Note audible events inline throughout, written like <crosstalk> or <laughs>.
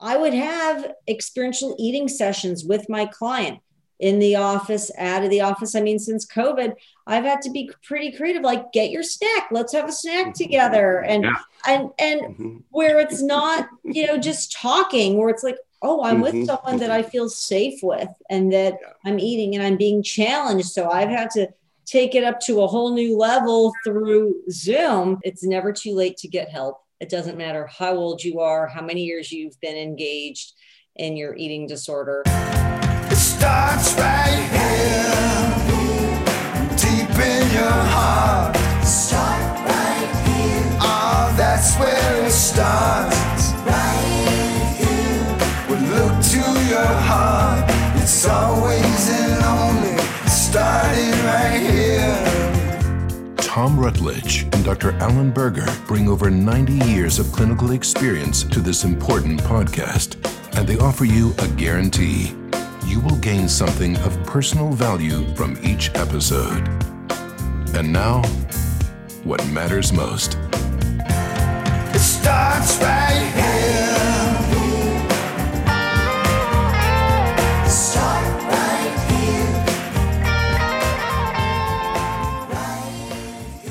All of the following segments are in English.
I would have experiential eating sessions with my client in the office, out of the office. I mean, since COVID, I've had to be pretty creative. Like, get your snack. Let's have a snack mm-hmm. together, and yeah. and and mm-hmm. where it's not, you know, just talking. Where it's like, oh, I'm mm-hmm. with someone that I feel safe with, and that yeah. I'm eating and I'm being challenged. So I've had to take it up to a whole new level through Zoom. It's never too late to get help. It doesn't matter how old you are, how many years you've been engaged in your eating disorder. It starts right here, deep in your heart. Start right here. Oh, that's where it starts. Right here. We look to your heart. It's always and only starting right here. Thom Rutledge and Dr. Allen Berger bring over 90 years of clinical experience to this important podcast, and they offer you a guarantee you will gain something of personal value from each episode. And now, what matters most. It starts right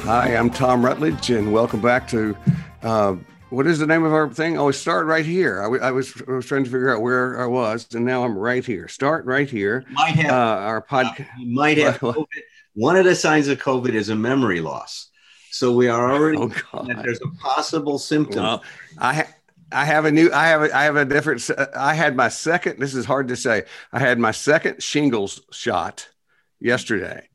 Hi, I'm Thom Rutledge, and welcome back to uh, what is the name of our thing? Oh, start right here. I, was I was trying to figure out where I was, and now I'm right here. Start right here. might have uh, our podcast. Might have COVID. One of the signs of COVID is a memory loss. So we are already. Oh, there's a possible symptom. Well, I. Ha- I have a new. I have. A, I have a different. I had my second. This is hard to say. I had my second shingles shot yesterday,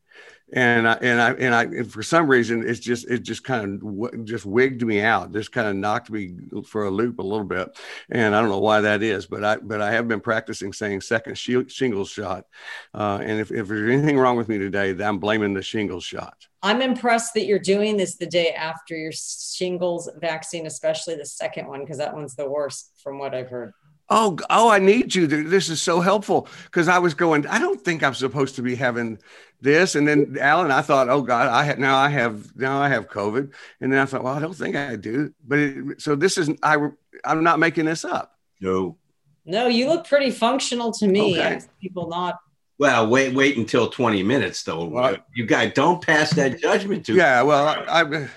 and I, and I and I and for some reason it's just it just kind of just wigged me out, just kind of knocked me for a loop a little bit, and I don't know why that is, but I but I have been practicing saying second sh- shingles shot, uh, and if, if there's anything wrong with me today, I'm blaming the shingles shot. I'm impressed that you're doing this the day after your shingles vaccine, especially the second one, because that one's the worst from what I've heard. Oh, oh, I need you. This is so helpful because I was going, I don't think I'm supposed to be having this. And then Allen, I thought, oh God, I had now I have now I have COVID. And then I thought, well, I don't think I do. But it, so this is I I'm not making this up. No. No, you look pretty functional to me. Okay. People not well, wait, wait until 20 minutes though. Well, you guys don't pass that judgment to Yeah, well, I, I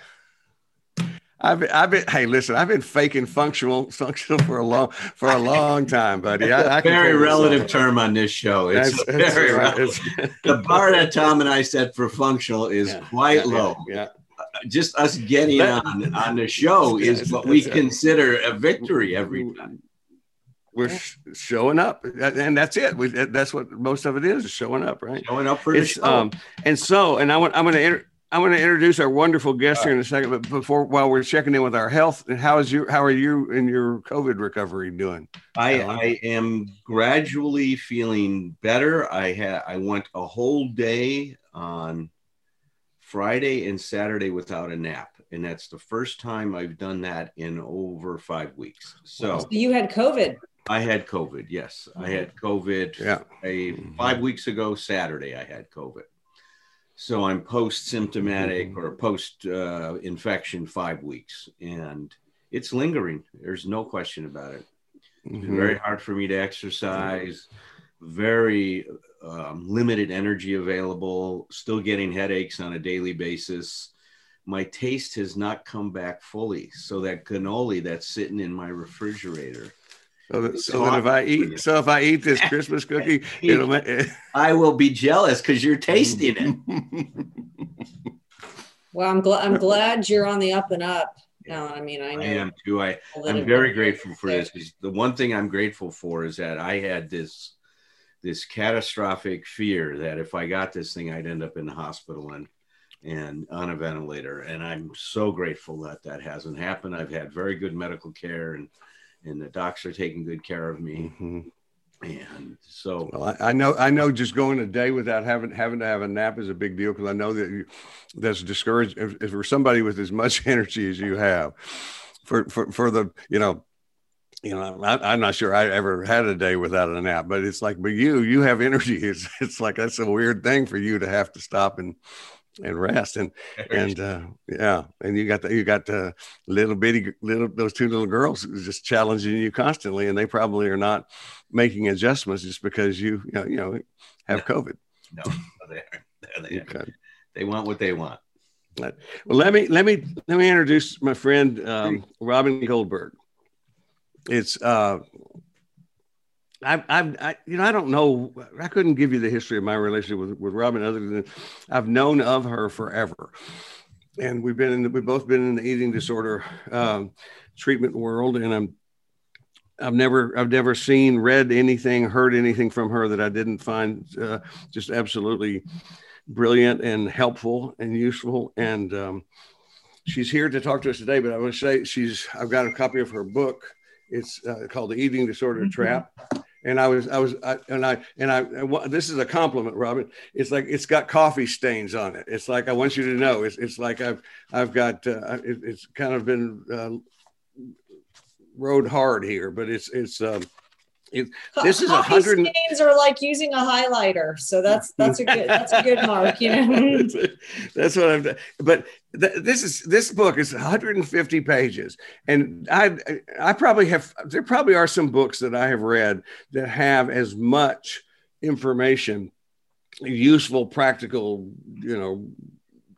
I've been, I've been, hey, listen, I've been faking functional, <laughs> functional for a long, for a long time, buddy. I, I very relative term on this show. It's that's, <laughs> very that's, <laughs> the bar that Thom and I set for functional is yeah, quite yeah, low. Yeah, uh, Just us getting that, on on the show is what we consider a victory every time. We're showing up, and that's it. We, that's what most of it is, is showing up, right? Showing up for it's, the show. Um, and so, and I want, I'm going to. Inter- I'm going to introduce our wonderful guest here in a uh, second, but before while we're checking in with our health, how is you? How are you in your COVID recovery doing? I, I am gradually feeling better. I had I went a whole day on Friday and Saturday without a nap, and that's the first time I've done that in over five weeks. So, so you had COVID. I had COVID. Yes, I had mm-hmm. COVID. Yeah, a, five mm-hmm. weeks ago Saturday I had COVID. So I'm post symptomatic mm-hmm. or post uh, infection five weeks, and it's lingering. There's no question about it. It's mm-hmm. very hard for me to exercise. Very um, limited energy available. Still getting headaches on a daily basis. My taste has not come back fully. So that cannoli that's sitting in my refrigerator so that, so, so that if I eat, so if I eat this Christmas cookie, <laughs> it'll. Make, <laughs> I will be jealous because you're tasting it. <laughs> well, I'm glad. I'm glad you're on the up and up. now. I mean, I know. I am too. I I'm very grateful for this. Because the one thing I'm grateful for is that I had this this catastrophic fear that if I got this thing, I'd end up in the hospital and and on a ventilator. And I'm so grateful that that hasn't happened. I've had very good medical care and and the docs are taking good care of me. Mm-hmm. And so well, I, I, know I know just going a day without having having to have a nap is a big deal because I know that you, that's discouraged if, if for somebody with as much <laughs> energy as you have for for for the you know you know I, am not sure I ever had a day without a nap but it's like but you you have energy <laughs> it's it's like that's a weird thing for you to have to stop and and rest and and uh, yeah and you got the, you got the little bitty little those two little girls just challenging you constantly and they probably are not making adjustments just because you you know, you know have no. covid. No they <laughs> they, okay. they want what they want. Well let me let me let me introduce my friend um, robyn goldberg. It's uh I've, I've, I, you know, I don't know. I couldn't give you the history of my relationship with, with Robyn, other than I've known of her forever, and we've been in, we've both been in the eating disorder um, treatment world, and I'm, I've never, I've never seen, read anything, heard anything from her that I didn't find uh, just absolutely brilliant and helpful and useful, and um, she's here to talk to us today. But I want to say she's, I've got a copy of her book. It's uh, called The Eating Disorder mm-hmm. Trap and I was I was I, and I and I and this is a compliment, Robyn. It's like it's got coffee stains on it. It's like I want you to know. It's it's like I've I've got uh, it, it's kind of been uh, rode hard here, but it's it's um, it, this is a hundred stains are like using a highlighter, so that's that's a good that's a good mark, you know. <laughs> that's what I've done. But th- this is this book is 150 pages, and I I probably have there probably are some books that I have read that have as much information, useful, practical, you know,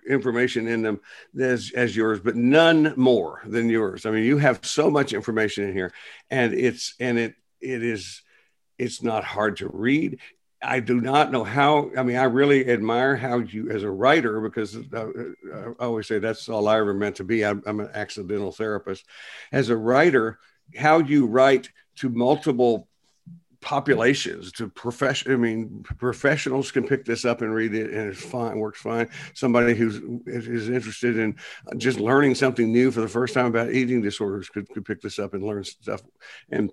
information in them as, as yours, but none more than yours. I mean, you have so much information in here, and it's and it it is it's not hard to read I do not know how. I mean, I really admire how you, as a writer, because uh, I always say that's all I ever meant to be. I'm, I'm, an accidental therapist. As a writer, how you write to multiple populations, to profession. I mean, professionals can pick this up and read it, and it's fine, works fine. Somebody who's is interested in just learning something new for the first time about eating disorders could, could pick this up and learn stuff. And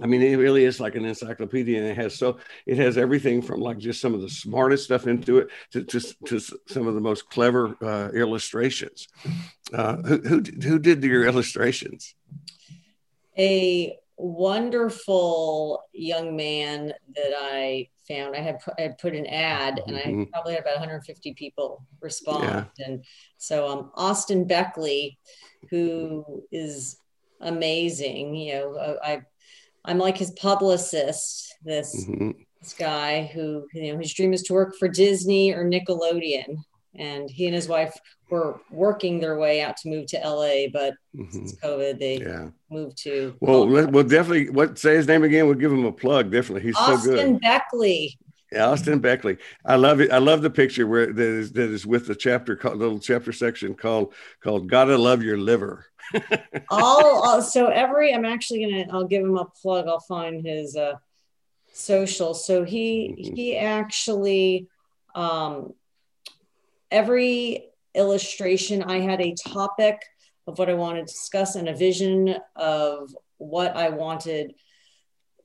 I mean, it really is like an encyclopedia, and it has so it has everything from like just some of the smartest stuff into it to to, to some of the most clever uh, illustrations. Uh, who, who who did your illustrations? A wonderful young man that I found. I had I had put an ad, and I mm-hmm. probably had about 150 people respond. Yeah. And so, um, Austin Beckley, who is amazing. You know, I I'm like his publicist, this mm-hmm. this guy who you know his dream is to work for Disney or Nickelodeon, and he and his wife were working their way out to move to LA, but mm-hmm. since COVID, they yeah. moved to. Well, well, definitely. What say his name again? We'll give him a plug. Definitely, he's Austin so good. Austin Beckley. Yeah, Austin Beckley. I love it. I love the picture where that is that is with the chapter little chapter section called called "Gotta Love Your Liver." All, all, so every I'm actually gonna I'll give him a plug. I'll find his uh, social. So he mm-hmm. he actually um, every illustration I had a topic of what I wanted to discuss and a vision of what I wanted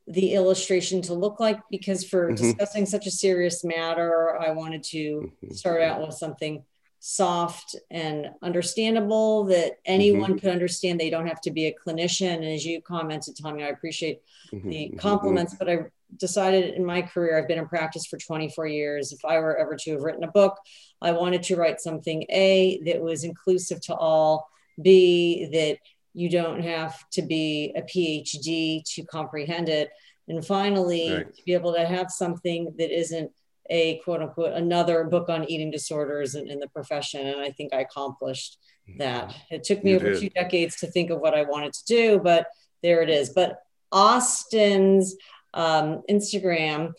the illustration to look like because for mm-hmm. discussing such a serious matter I wanted to mm-hmm. start out with something soft and understandable that anyone mm-hmm. could understand. They don't have to be a clinician. And as you commented, Tommy, I appreciate mm-hmm. the mm-hmm. compliments, but I decided in my career, I've been in practice for 24 years. If I were ever to have written a book, I wanted to write something A, that was inclusive to all, B, that you don't have to be a PhD to comprehend it. And finally, right. to be able to have something that isn't a quote unquote another book on eating disorders in, in the profession. And I think I accomplished that. It took me you over did. two decades to think of what I wanted to do, but there it is. But Austin's um, Instagram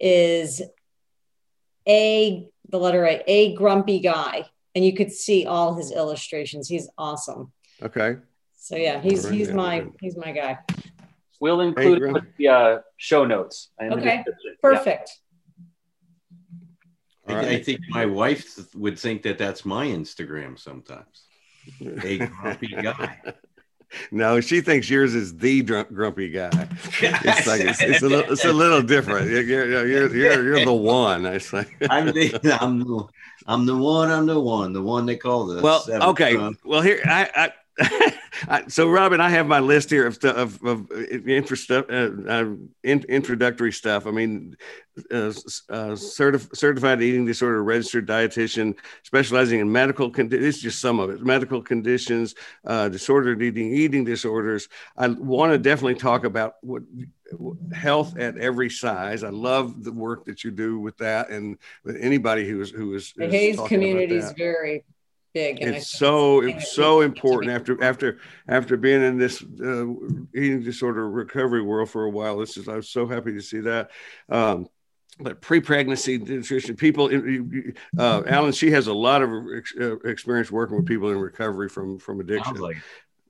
is a the letter A, a grumpy guy, and you could see all his illustrations. He's awesome. Okay. So yeah, he's he's my he's my guy. We'll include the uh, show notes. Okay, perfect. I, right. I, think my wife would think that that's my Instagram sometimes. A grumpy guy. <laughs> No, she thinks yours is the drunk, grumpy guy. <laughs> It's like it's, it's, a little, it's a little different. You're, you're, you're, you're the one. I say. <laughs> I'm the I'm the I'm the one. I'm the one. The one they call the well. Okay. Well, here I, I I, so, Robyn, I have my list here of stuff of, of intro stuff, uh, uh, in, introductory stuff. I mean, uh, uh, certif- certified eating disorder registered dietitian specializing in medical conditions. This is just some of it: medical conditions, uh, disordered eating, eating disorders. I want to definitely talk about what health at every size. I love the work that you do with that, and with anybody who is who is the HAES community is very big. And it's so it's so important after after after being in this uh, eating disorder recovery world for a while. This is I'm so happy to see that. Um, but pre-pregnancy nutrition people uh, allen she has a lot of uh, experience working with people in recovery from from addiction like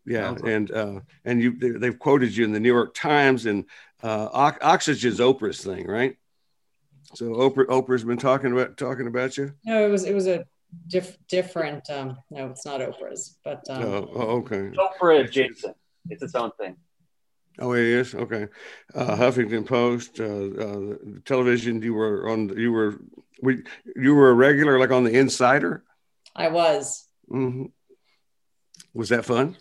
yeah like and uh, and you they've quoted you in the new york times and uh, oxygen's oprah's thing right so oprah oprah's been talking about talking about you no it was it was a diff- different. Um, no, it's not Oprah's, but um, oh, oh, okay. Oprah adjacent. It's its own thing. Oh, it is okay. Uh, Huffington Post, uh, uh, television. You were on. You were. We, you were a regular, like on the Insider. I was. Mm-hmm. Was that fun?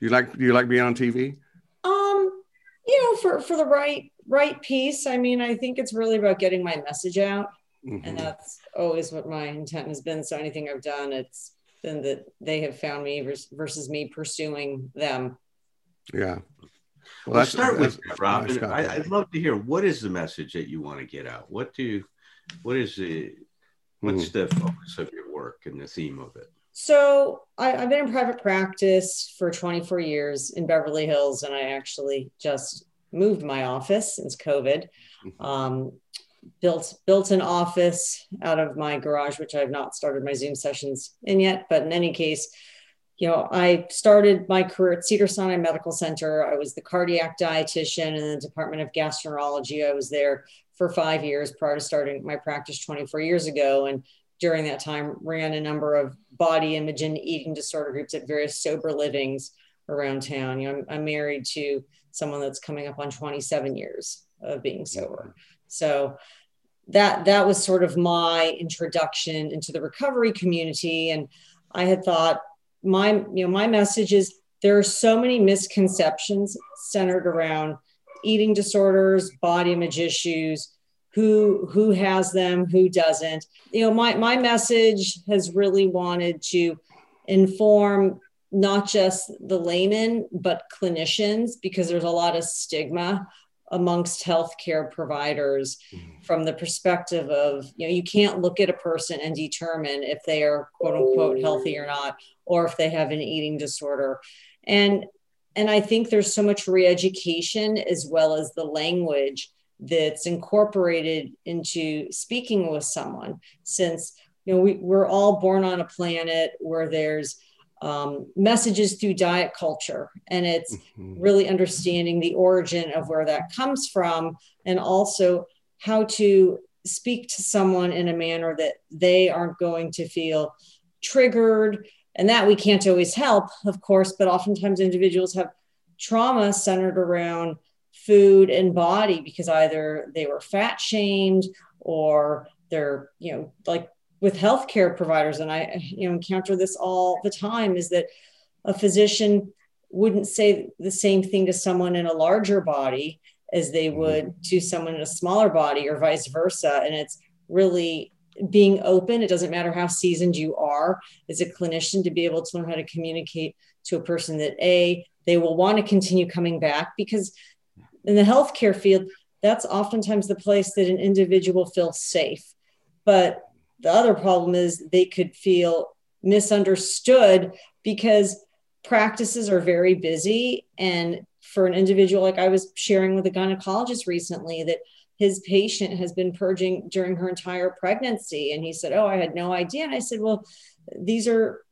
You like? Do you like being on TV? Um, you know, for for the right right piece. I mean, I think it's really about getting my message out. Mm-hmm. And that's always what my intent has been. So anything I've done, it's been that they have found me versus me pursuing them. Yeah. Well, let's start with Robyn. I, would love to hear what is the message that you want to get out. What do you, what is the, what's mm-hmm. the focus of your work and the theme of it? So I, have been in private practice for 24 years in Beverly Hills, and I actually just moved my office since COVID. Mm-hmm. Um, built built an office out of my garage, which I've not started my Zoom sessions in yet. But in any case, you know, I started my career at Cedars-Sinai Medical Center. I was the cardiac dietitian in the Department of Gastroenterology. I was there for five years prior to starting my practice 24 years ago. And during that time, ran a number of body image and eating disorder groups at various sober livings around town. You know, I'm, I'm married to someone that's coming up on 27 years of being sober. So that that was sort of my introduction into the recovery community and I had thought my you know my message is there are so many misconceptions centered around eating disorders, body image issues, who who has them, who doesn't. You know, my my message has really wanted to inform not just the layman but clinicians because there's a lot of stigma amongst healthcare providers mm-hmm. from the perspective of you know you can't look at a person and determine if they are quote unquote healthy or not or if they have an eating disorder and and i think there's so much re-education as well as the language that's incorporated into speaking with someone since you know we, we're all born on a planet where there's um, messages through diet culture. And it's mm-hmm. really understanding the origin of where that comes from and also how to speak to someone in a manner that they aren't going to feel triggered. And that we can't always help, of course, but oftentimes individuals have trauma centered around food and body because either they were fat shamed or they're, you know, like with healthcare providers, and I you know encounter this all the time, is that a physician wouldn't say the same thing to someone in a larger body as they mm-hmm. would to someone in a smaller body or vice versa. And it's really being open. It doesn't matter how seasoned you are as a clinician to be able to learn how to communicate to a person that A, they will want to continue coming back because in the healthcare field, that's oftentimes the place that an individual feels safe. But the other problem is they could feel misunderstood because practices are very busy. And for an individual, like I was sharing with a gynecologist recently, that his patient has been purging during her entire pregnancy. And he said, Oh, I had no idea. And I said, Well, these are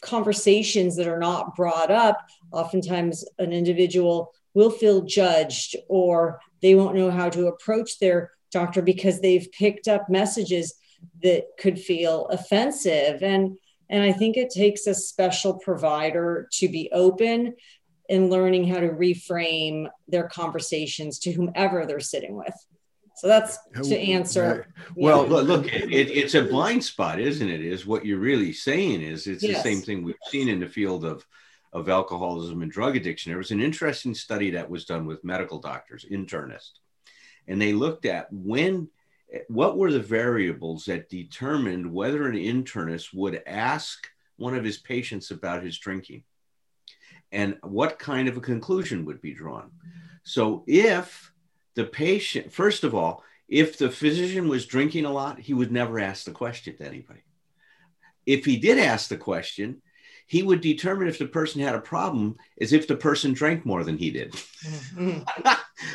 conversations that are not brought up. Oftentimes, an individual will feel judged or they won't know how to approach their doctor because they've picked up messages that could feel offensive. And and i think it takes a special provider to be open in learning how to reframe their conversations to whomever they're sitting with. So that's to answer. well know. look it, it's a blind spot isn't it is what you're really saying is it's yes. the same thing we've seen in the field of of alcoholism and drug addiction, there was an interesting study that was done with medical doctors, internists, and they looked at when what were the variables that determined whether an internist would ask one of his patients about his drinking and what kind of a conclusion would be drawn. So if the patient, first of all, if the physician was drinking a lot, he would never ask the question to anybody. If he did ask the question, he would determine if the person had a problem as if the person drank more than he did, mm-hmm.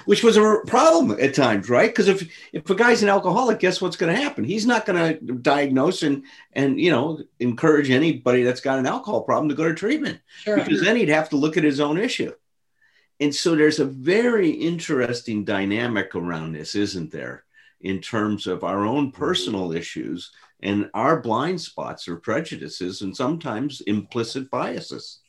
Which was a problem at times, right? Because if if a guy's an alcoholic, guess what's going to happen? He's not going to diagnose and and you know encourage anybody that's got an alcohol problem to go to treatment sure. because then he'd have to look at his own issue. And so there's a very interesting dynamic around this, isn't there? In terms of our own personal issues and our blind spots or prejudices and sometimes implicit biases.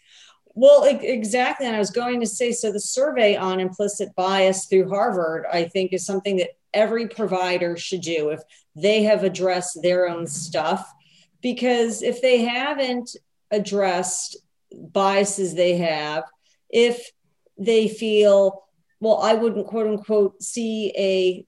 Well, exactly. And I was going to say so the survey on implicit bias through Harvard, I think, is something that every provider should do if they have addressed their own stuff. Because if they haven't addressed biases they have, if they feel, well, I wouldn't quote unquote see a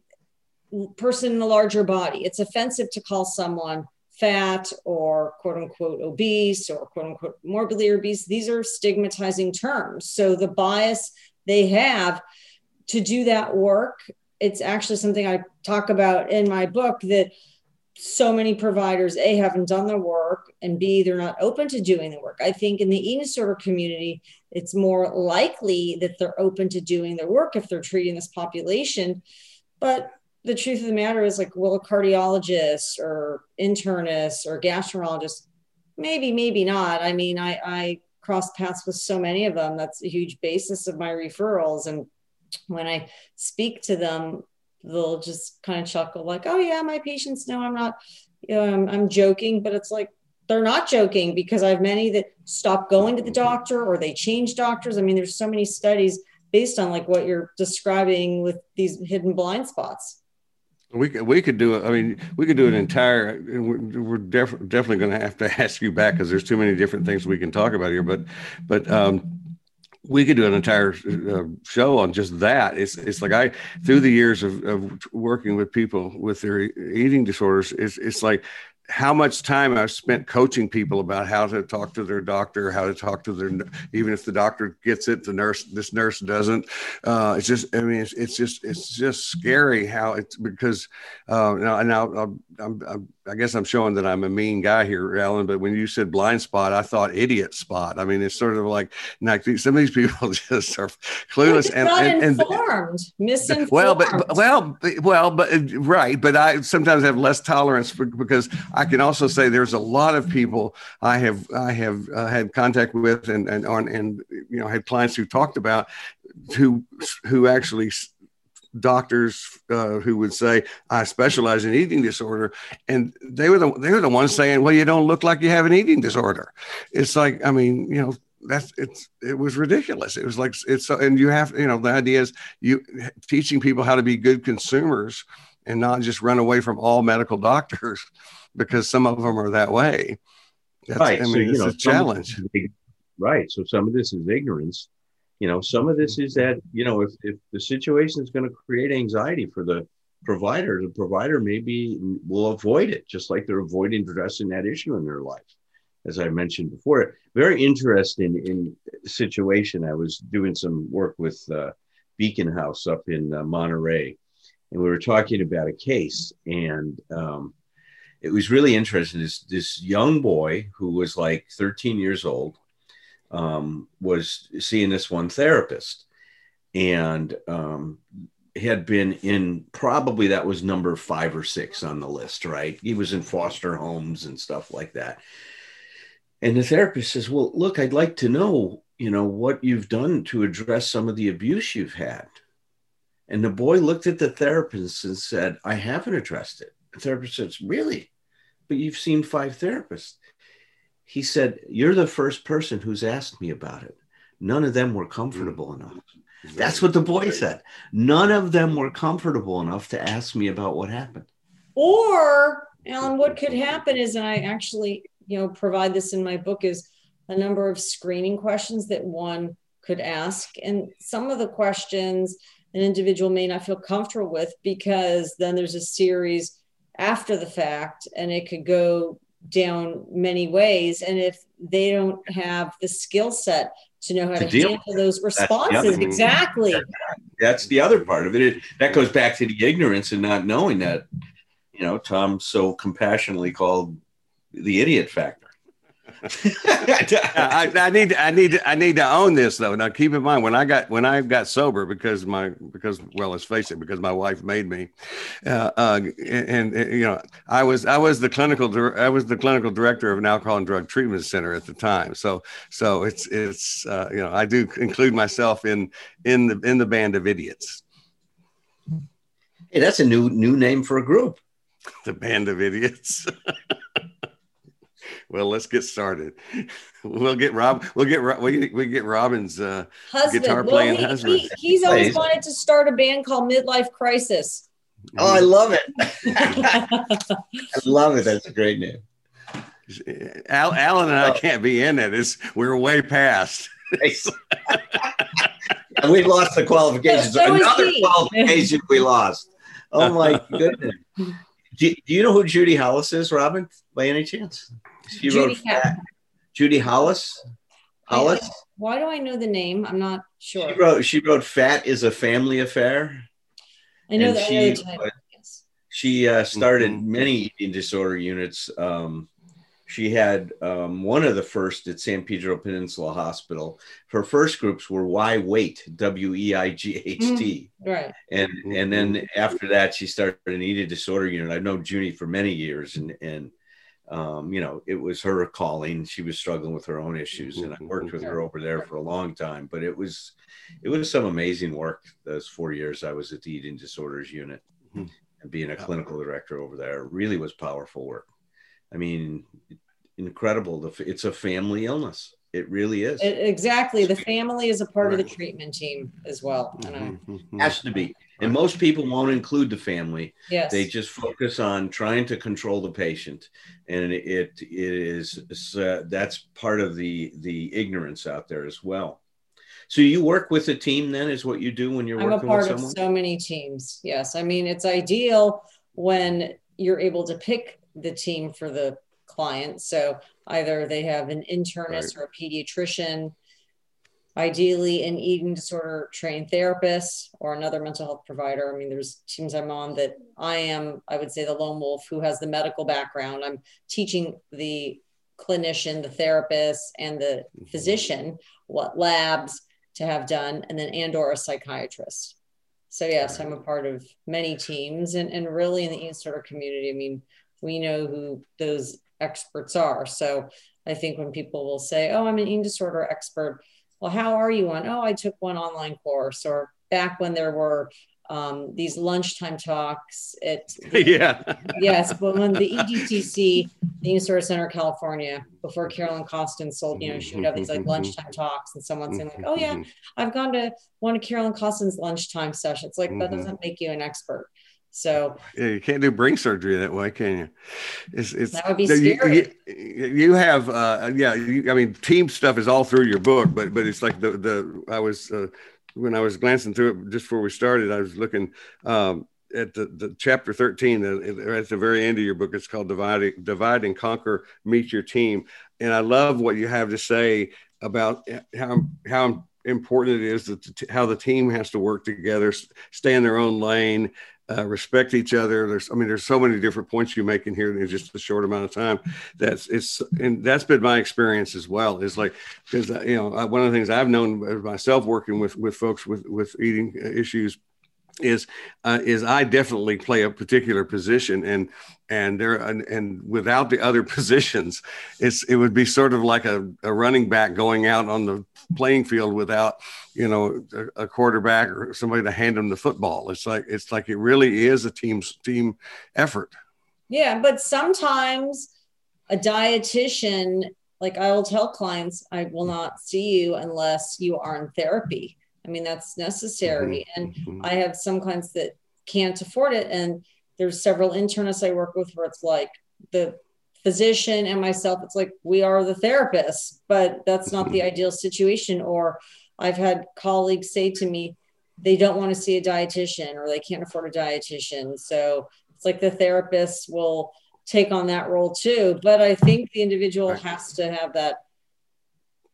person in a larger body. It's offensive to call someone fat or quote unquote obese or quote unquote morbidly obese. These are stigmatizing terms. So the bias they have to do that work, it's actually something I talk about in my book that so many providers a haven't done the work and b they're not open to doing the work i think in the eating disorder community it's more likely that they're open to doing the work if they're treating this population but the truth of the matter is like will a cardiologist or internist or gastroenterologist maybe maybe not. I mean i i cross paths with so many of them. That's a huge basis of my referrals. And when i speak to them they'll just kind of chuckle like oh yeah my patients know i'm not you know, I'm, I'm joking. But it's like they're not joking because i have many that stop going to the doctor or they change doctors. I mean there's so many studies based on like what you're describing with these hidden blind spots we could, we could do it. I mean, we could do an entire. We're, def, definitely going to have to <laughs> ask you back because there's too many different things we can talk about here. But, but um, we could do an entire uh, show on just that. It's it's like I through the years of, of working with people with their eating disorders, it's it's like how much time I've spent coaching people about how to talk to their doctor, how to talk to their, even if the doctor gets it, the nurse, this nurse doesn't. Uh, it's just, I mean, it's, it's just, it's just scary how it's because uh, now, now I'm, I'm, i guess I'm showing that I'm a mean guy here, Allen. But when you said blind spot, I thought idiot spot. I mean, it's sort of like, like some of these people <laughs> just are clueless and, and, and, informed, misinformed. Well, but well, well, but right. But I sometimes have less tolerance because I can also say there's a lot of people I have I have uh, had contact with and and on and you know had clients who talked about who who actually doctors uh, who would say I specialize in eating disorder, and they were the they were the ones saying, "Well, you don't look like you have an eating disorder." It's like I mean, you know, that's it's it was ridiculous. It was like it's and you have you know the idea is you teaching people how to be good consumers and not just run away from all medical doctors <laughs> because some of them are that way. That's, right. I mean, so, it's know, a challenge. Right. So some of this is ignorance you know some of this is that you know if, if the situation is going to create anxiety for the provider the provider maybe will avoid it just like they're avoiding addressing that issue in their life as i mentioned before very interesting in situation i was doing some work with uh, beacon house up in uh, monterey and we were talking about a case and um, it was really interesting this this young boy who was like 13 years old um, was seeing this one therapist and um, had been in probably that was number five or six on the list, right? He was in foster homes and stuff like that. And the therapist says, Well, look, I'd like to know, you know, what you've done to address some of the abuse you've had. And the boy looked at the therapist and said, I haven't addressed it. The therapist says, Really? But you've seen five therapists he said, You're the first person who's asked me about it. None of them were comfortable mm-hmm. enough. That's what the boy said. None of them were comfortable enough to ask me about what happened. Or, Allen, what could happen is, and I actually, you know, provide this in my book, is a number of screening questions that one could ask. And some of the questions an individual may not feel comfortable with because then there's a series after the fact and it could go down many ways. And if they don't have the skill set to know how to, to handle those responses, exactly. That's the other part of it. it. That goes back to the ignorance and not knowing that, you know, Thom so compassionately called the idiot factor. I, I, need I need I need to own this though. Now keep in mind when I got when I got sober because my because well let's face it because my wife made me, uh, uh, and, and, you know I was I was the clinical I was the clinical director of an alcohol and drug treatment center at the time. So so it's it's uh, you know I do include myself in in the in the band of idiots. Hey, that's a new new name for a group. The band of idiots. <laughs> Well, let's get started. <laughs> We'll get Rob. We'll get we we get Robyn's uh, husband. guitar playing he, husband. He, he's always wanted to start a band called Midlife Crisis. Oh, I love it! <laughs> I love it. That's a great name. Al, Allen and I oh. can't be in it. It's we're way past. and we've lost the qualifications. So Another qualification we lost. Oh my <laughs> goodness. Do, do you know who Judi Hollis is, Robyn, by any chance? She Judi wrote Fat. Judi Hollis. Hollis. why do I know the name? I'm not sure. She wrote. She wrote "Fat is a Family Affair." I know that. She, she uh, started mm-hmm. many eating disorder units. Um, she had um, one of the first at San Pedro Peninsula Hospital. Her first groups were Why Wait, W E I G H T. Mm, right. And and then after that, she started an eating disorder unit. I've known Judi for many years, and and um, you know, it was her calling. She was struggling with her own issues, and I worked with her over there for a long time. But it was, it was some amazing work. Those four years I was at the eating disorders unit, mm-hmm. and being a clinical director over there really was powerful work. I mean, incredible. It's a family illness. It really is. It, exactly. The family is a part right. of the treatment team as well. Mm-hmm. Has to be. And most people won't include the family. Yes. They just focus on trying to control the patient. And it, it is, uh, that's part of the, the ignorance out there as well. So you work with a team then is what you do when you're I'm working with someone? I'm a part of so many teams. Yes. I mean, it's ideal when you're able to pick the team for the client. So either they have an internist right. or a pediatrician, ideally an eating disorder trained therapist or another mental health provider. I mean, there's teams I'm on that I am, I would say, the lone wolf who has the medical background. I'm teaching the clinician, the therapist, and the mm-hmm. physician what labs to have done, and then and or a psychiatrist. So yes, I'm a part of many teams and, and really in the eating disorder community. I mean, we know who those experts are. So I think when people will say, Oh, I'm an eating disorder expert, well, how are you? On? Oh, I took one online course, or back when there were um, these lunchtime talks at <laughs> yeah. Yes but when the <laughs> edtc the Eating Center of california before carolyn costin sold you know she would have these like mm-hmm, mm-hmm. lunchtime talks and someone saying like mm-hmm, oh yeah i've gone to one of carolyn costin's lunchtime sessions. Like that doesn't make you an expert so yeah, you can't do brain surgery that way, can you? It's, it's that would be scary. You, you have, uh, yeah. You, I mean, team stuff is all through your book, but but it's like the the I was uh, when I was glancing through it just before we started, I was looking um, at the, the chapter 13 at the very end of your book it's called divide, divide and conquer meet your team and i love what you have to say about how how important it is that how the team has to work together stay in their own lane uh, respect each other. There's, I mean, there's so many different points you make in here in just a short amount of time. That's it's, and that's been my experience as well. Is like because uh, you know one of the things I've known myself working with with folks with with eating issues is uh, is I definitely play a particular position and and there and, and, without the other <laughs> positions it's it would be sort of like a, a running back going out on the playing field without you know a, a, quarterback or somebody to hand them the football. It's like it's like it really is a team team effort. Yeah but sometimes a dietitian like I will tell clients I will not see you unless you are in therapy I mean, that's necessary. Mm-hmm. And mm-hmm. I have some clients that can't afford it. And there's several internists I work with where it's like the physician and myself, it's like we are the therapists, but that's not the Mm-hmm. ideal situation. Or I've had colleagues say to me, they don't want to see a dietitian or they can't afford a dietitian. So it's like the therapist will take on that role too. But I think the individual has to have that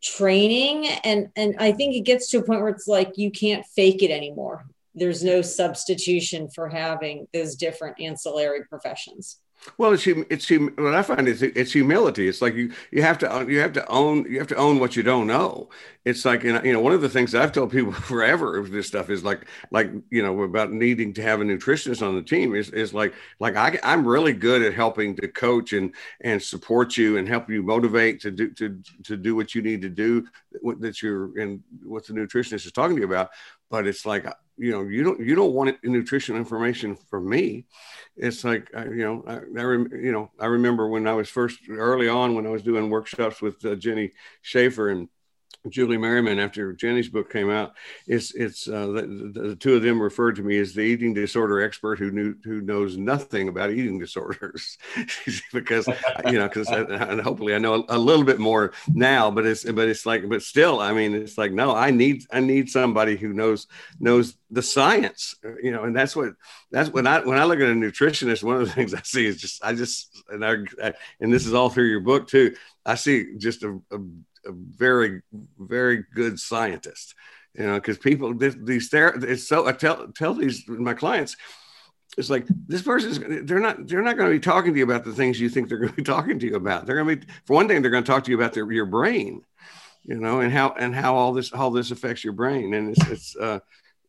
training and and I think it gets to a point where it's like you can't fake it anymore. There's no substitution for having those different ancillary professions. Well, it's it's what I find is it's humility. It's like you you have to you have to own you have to own what you don't know. It's like you know, one of the things I've told people <laughs> forever of this stuff is like like you know about needing to have a nutritionist on the team is is like like I I'm really good at helping to coach and and support you and help you motivate to do to to do what you need to do that you're and what the nutritionist is talking to you about. But it's like you know you don't you don't want nutrition information from me. It's like I- you know I, I rem, you know I remember when I was first early on when I was doing workshops with uh, Jenni Schaefer and Julie Merriman after Jenni's book came out. It's it's uh, the, the, two of them referred to me as the eating disorder expert who knew who knows nothing about eating <laughs> disorders <laughs> because you know because and hopefully I know a, a little bit more now. But it's but it's like but still I mean it's like no I need I need somebody who knows knows the science you know and that's what that's when I when I look at a nutritionist, one of the <laughs> things I see is just I just and I, I and this is all through your book too. I see just a, a, a very very good scientist, you know, because people this, these ther- it's so I tell tell these my clients. It's like this person's they're not they're not going to be talking to you about the things you think they're going to be <laughs> talking to you about. They're going to be for one thing they're going to talk to you about their, your brain, you know, and how and how all this how this affects your brain. And it's it's uh,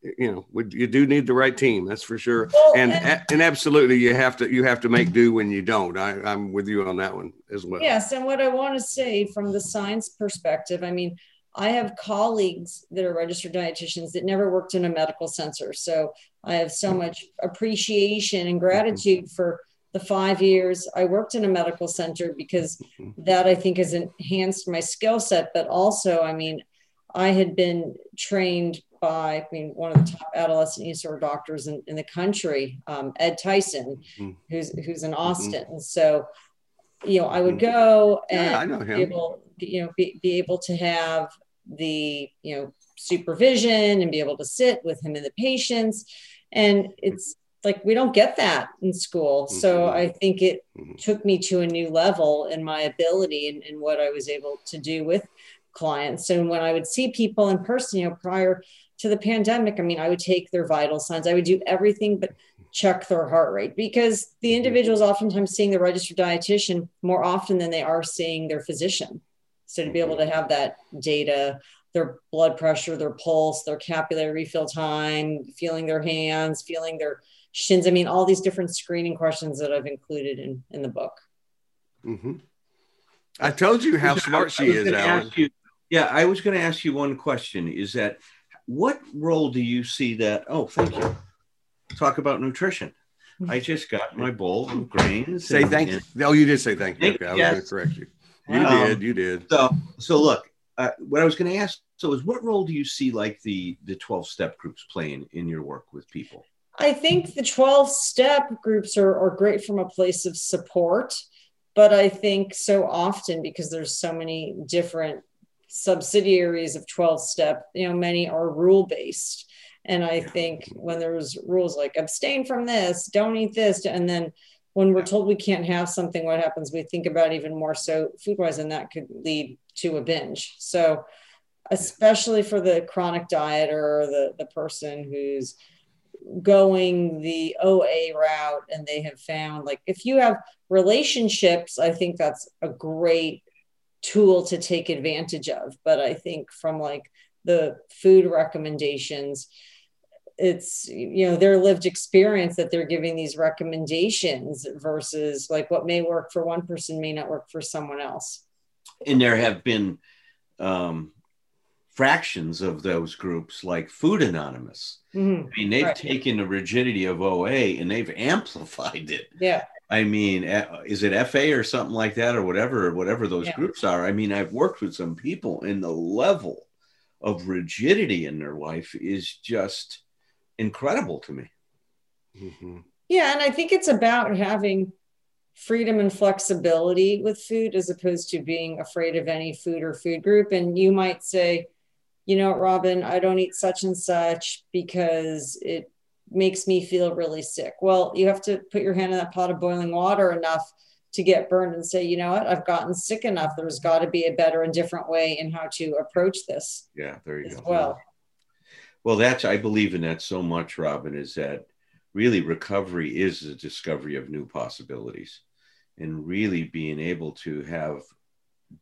you know would- you do need the right team that's for sure Well, and and- and absolutely you have to you have to make do when you don't I, i'm with you on that one as well Yes, and what I want to say from the science perspective, I mean, I have colleagues that are registered dietitians that never worked in a medical center. So I have so much appreciation and gratitude for the five years I worked in a medical center because that I think has enhanced my skill set. But also, I mean, I had been trained by, I mean, one of the top adolescent eating disorder doctors in, in the country, um, Ed Tyson, Mhm. who's who's in Austin. And so, you know, I would go and yeah i know be able, you know, be, be able to have the, you know, supervision and be able to sit with him and the patients. And it's like, we don't get that in school. So Mhm. I think it Mhm. took me to a new level in my ability and, and what I was able to do with clients. And when I would see people in person, you know, prior to the pandemic, I mean, I would take their vital signs, I would do everything but check their heart rate because the individuals oftentimes seeing the registered dietitian more often than they are seeing their physician. So to be able to have that data, their blood pressure, their pulse, their capillary refill time, feeling their hands, feeling their shins. I mean, all these different screening questions that I've included in, in the book. Mm-hmm. i told you how smart she is allen you- yeah, I was going to ask you one question. Is that what role do you see that? Oh, thank you. Talk about nutrition. I just got my bowl of grains. say and- thank and- you oh you did say thank you Thank okay i was yes. going to correct you you Um, did you did So, so look, uh, what I was going to ask so is what role do you see like the the twelve step groups playing in your work with people? I think the 12 step groups are, are great from a place of support, but I think so often because there's so many different subsidiaries of 12 step, you know, many are rule based. And I think when there's rules like abstain from this, don't eat this, and then when we're told we can't have something, what happens? We think about even more so food wise, and that could lead to a binge. So, especially for the chronic diet or the, the person who's going the OA route and they have found like if you have relationships, I think that's a great tool to take advantage of. But I think from like the food recommendations, it's you know their lived experience that they're giving these recommendations versus like what may work for one person may not work for someone else. And there have been um, fractions of those groups, like Food Anonymous. Mhm. I mean, they've Right. taken the rigidity of OA and they've amplified it. Yeah. I mean, uh, is it FA or something like that, or whatever, or whatever those Yeah. groups are? I mean, I've worked with some people, and the level of rigidity in their life is just incredible to me. Mhm. Yeah, and I think it's about having freedom and flexibility with food as opposed to being afraid of any food or food group. And you might say, you know, Robyn, I don't eat such and such because it makes me feel really sick. Well, you have to put your hand in that pot of boiling water enough to get burned and say, you know what, I've gotten sick enough. There's got to be a better and different way in how to approach this. Yeah, there you go. Well, well, that's I believe in that so much, Robyn, is that really recovery is a discovery of new possibilities and really being able to have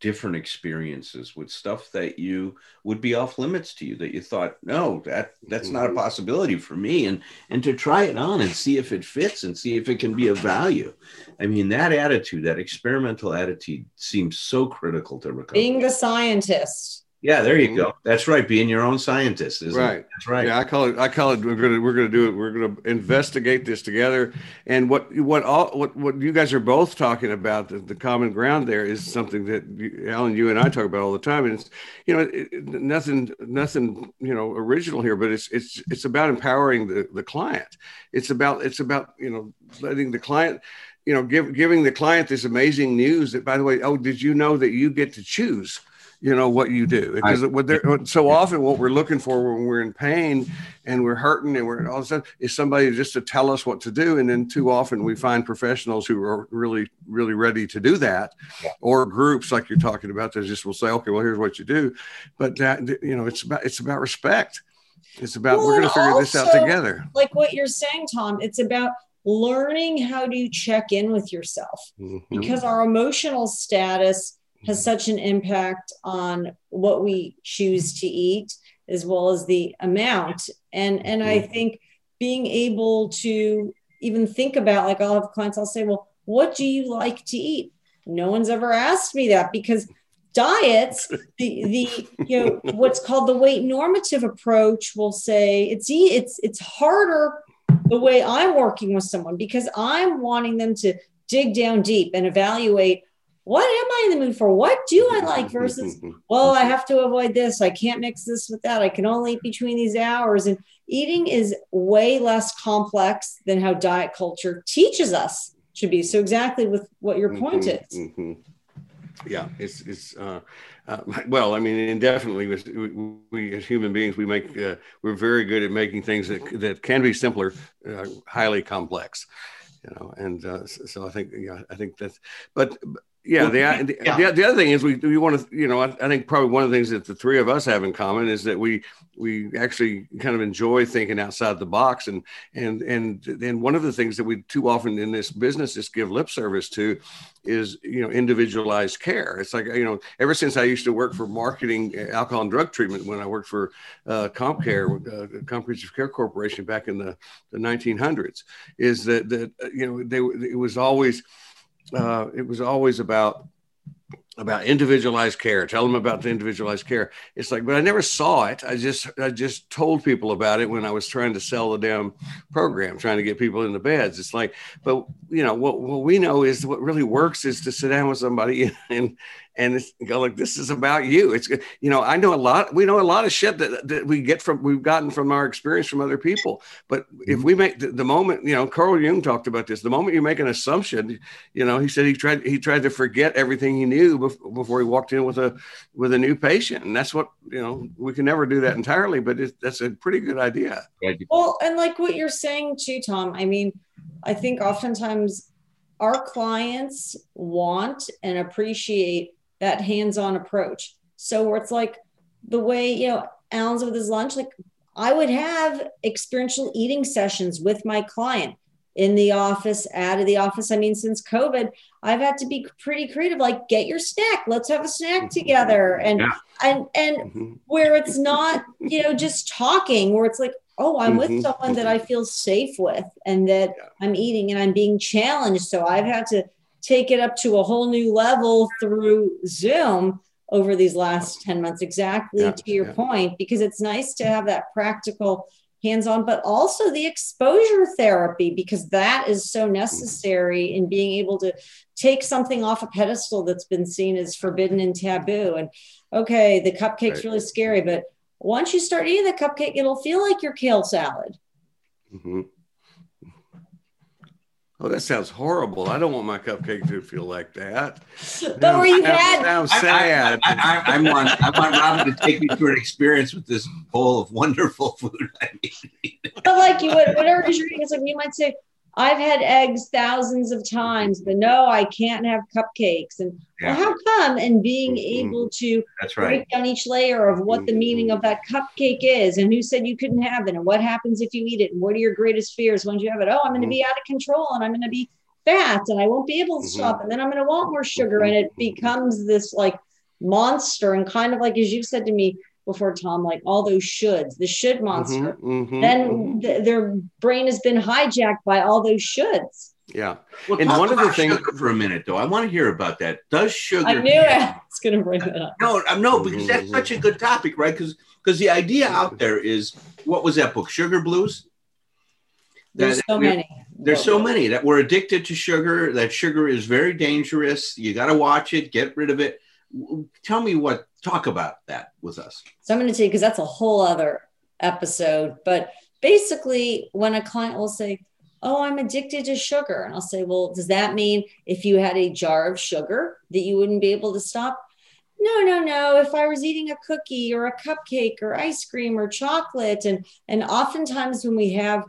different experiences with stuff that you would be off limits to you that you thought no that that's not a mm-hmm. possibility for me and and to try it on and see if it fits and see if it can be of value i mean that attitude that experimental attitude seems so critical to recovery being the scientist yeah, there you mm-hmm. go. That's right. Being your own scientist, isn't right. It? That's right. Yeah, I call it. I call it. We're gonna. We're gonna do it. We're gonna investigate this together. And what what all what what you guys are both talking about the, the common ground there is something that you, Allen, you and I talk about all the time. And it's you know it, nothing nothing you know original here, but it's it's it's about empowering the the client. It's about it's about you know letting the client you know give, giving the client this amazing news that by the way oh did you know that you get to choose you know what you do. Because what so often what we're looking for when we're in pain and we're hurting and we're all of a sudden is somebody just to tell us what to do. And then too often we find professionals who are really really ready to do that. Or groups like you're talking about that just will say okay well here's what you do. But that you know it's about it's about respect. It's about well, we're going to figure also, this out together. like what you're saying thom it's about learning how to check in with yourself. Mm-hmm. because our emotional status has such an impact on what we choose to eat as well as the amount. And and i think being able to even think about like i'll have clients i'll say well what do you like to eat? No one's ever asked me that because diets the the you know what's called the weight normative approach will say it's it's it's harder the way i'm working with someone because i'm wanting them to dig down deep and evaluate what am I in the mood for? What do I like versus, <laughs> well, I have to avoid this. I can't mix this with that. I can only eat between these hours. And eating is way less complex than how diet culture teaches us to be. So, exactly with what your point mm-hmm, is. Mm-hmm. Yeah, it's, it's, uh, uh, well, I mean, indefinitely, we, we, as human beings, we make uh, we're very good at making things that that can be simpler, uh, highly complex, you know. And uh, so I think, yeah, I think that's. But yeah, the, yeah. The, the, other thing is we, we want to, you know, I, I, think probably one of the things that the three of us have in common is that we we actually kind of enjoy thinking outside the box, and and and and one of the things that we too often in this business just give lip service to is you know individualized care. It's like you know, ever since I used to work for marketing uh, alcohol and drug treatment when I worked for uh, CompCare, uh, Comprehensive Care Corporation back in the, the 1900s, is that that you know they it was always uh, it was always about about individualized care tell them about the individualized care. It's like but i never saw it. I just i just told people about it when i was trying to sell the damn program trying to get people in the beds. It's like but you know what, what we know is what really works is to sit down with somebody <laughs> and go like this is about you. It's you know i know a lot we know a lot of shit that, that we get from we've gotten from our experience from other people. But if mm-hmm. we make the, the, moment you know carl jung talked about this the moment you make an assumption you know he said he tried he tried to forget everything he knew before he walked in with a with a new patient. And that's what you know we can never do that entirely but it, that's a pretty good idea. Well and like what you're saying too thom i mean i think oftentimes our clients want and appreciate that hands-on approach. So where it's like the way, you know, Allen's with his lunch, like I would have experiential eating sessions with my client in the office, out of the office. I mean, since COVID, I've had to be pretty creative. Like, get your snack. Let's have a snack mm-hmm. together. And yeah. and and mm-hmm. where it's not, you know, just talking, where it's like, oh, I'm mm-hmm. with someone that I feel safe with, and that yeah. I'm eating and I'm being challenged. So I've had to take it up to a whole new level through Zoom over these last 10 months, exactly yeah, to your yeah. point, because it's nice to have that practical hands on, but also the exposure therapy, because that is so necessary in being able to take something off a pedestal that's been seen as forbidden and taboo. And okay, the cupcake's right. really scary, but once you start eating the cupcake, it'll feel like your kale salad. Mm-hmm. Oh, that sounds horrible. I don't want my cupcake to feel like that. But were you That had sounds I, sad. I, I, I want I want Robyn to take me through an experience with this bowl of wonderful food. <laughs> I mean, but like you would whatever it is you're eating, it's like you might say, I've had eggs thousands of times, but no, I can't have cupcakes. And well, Yeah. how come? And being Mhm. able to that's right. break down each layer of what the meaning of that cupcake is and who said you couldn't have it and what happens if you eat it and what are your greatest fears when you have it oh i'm going to be out of control and i'm going to be fat and i won't be able to Mhm. stop and then i'm going to want more sugar and it becomes this like monster and kind of like as you said to me before thom like all those shoulds the should monster Mhm, mhm, then mhm. th- their brain has been hijacked by all those shoulds yeah. Well, And talk one of the about things- sugar for a minute, though. I want to hear about that. Does sugar? i knew <laughs> i was going to bring that up No, no, because that's Mhm. such a good topic, right? Because because the idea out there is what was that book, Sugar Blues? there's That- so we- many There's so many that we're addicted to sugar. That sugar is very dangerous. You got to watch it, get rid of it. Tell me what. Talk about that with us. So I'm going to tell you because that's a whole other episode. But basically, when a client will say, Oh, I'm addicted to sugar. And I'll say, Well, does that mean if you had a jar of sugar that you wouldn't be able to stop? No, no, no. If I was eating a cookie or a cupcake or ice cream or chocolate, and and oftentimes when we have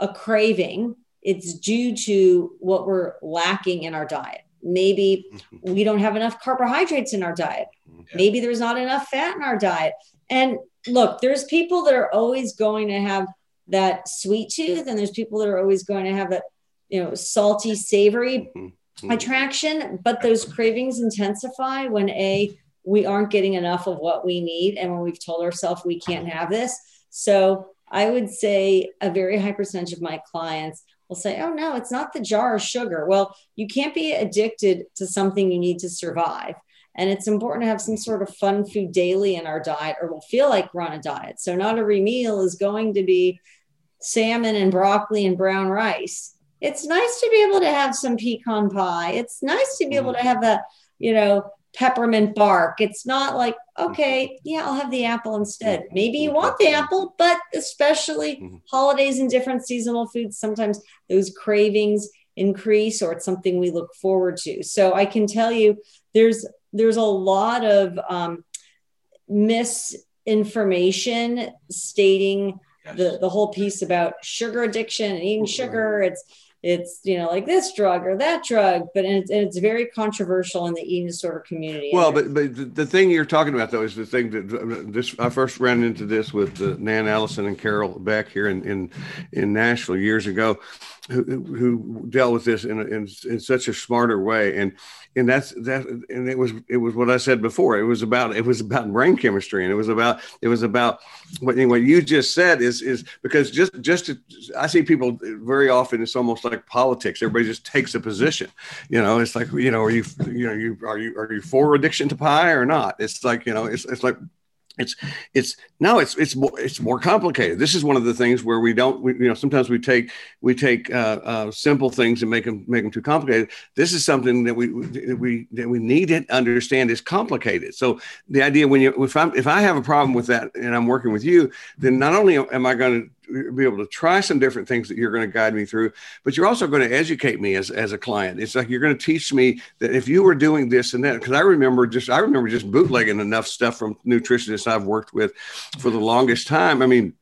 a craving, it's due to what we're lacking in our diet. Maybe mm-hmm. we don't have enough carbohydrates in our diet. Mm-hmm. Maybe there's not enough fat in our diet. And look, there's people that are always going to have that sweet tooth, and there's people that are always going to have that, you know, salty, savory Mhm. attraction. But those mm-hmm. cravings intensify when A, we aren't getting enough of what we need, and when we've told ourselves we can't have this. So I would say a very high percentage of my clients will say, Oh, no, it's not the jar of sugar. Well, you can't be addicted to something you need to survive. And it's important to have some sort of fun food daily in our diet, or we'll feel like we're on a diet. So, not every meal is going to be salmon and broccoli and brown rice. It's nice to be able to have some pecan pie. It's nice to be able mm-hmm. to have a, you know, peppermint bark. It's not like, okay, yeah, I'll have the apple instead. Maybe you want the apple, but especially Mhm. holidays and different seasonal foods, sometimes those cravings increase or it's something we look forward to. So I can tell you there's there's a lot of um, misinformation stating Yes. the the whole piece about sugar addiction and eating sugar. It's it's you know like this drug or that drug, but and it's, and it's very controversial in the eating disorder community. Well, but but the, thing you're talking about though is the thing that uh, this I first ran into this with uh, Nan Allison and Carol Beck here in in, in Nashville years ago, who, who dealt with this in, in in such a smarter way, and and that's that and it was it was what I said before. It was about it was about brain chemistry, and it was about it was about what what you just said is is because just just to, I see people very often it's almost like politics. Everybody just takes a position. You know, it's like you know, are you you know you are you are you for addiction to pie or not? It's like you know, it's it's like it's it's no it's it's more it's more complicated. This is one of the things where we don't we, you know sometimes we take we take uh, uh, simple things and make them make them too complicated. This is something that we that we that we need to understand is complicated. So the idea when you if i'm if i have a problem with that and i'm working with you then not only am i going to be able to try some different things that you're going to guide me through but you're also going to educate me as, as a client. It's like you're going to teach me that if you were doing this and that because i remember just i remember just bootlegging enough stuff from nutritionists i've worked with for the longest time. I mean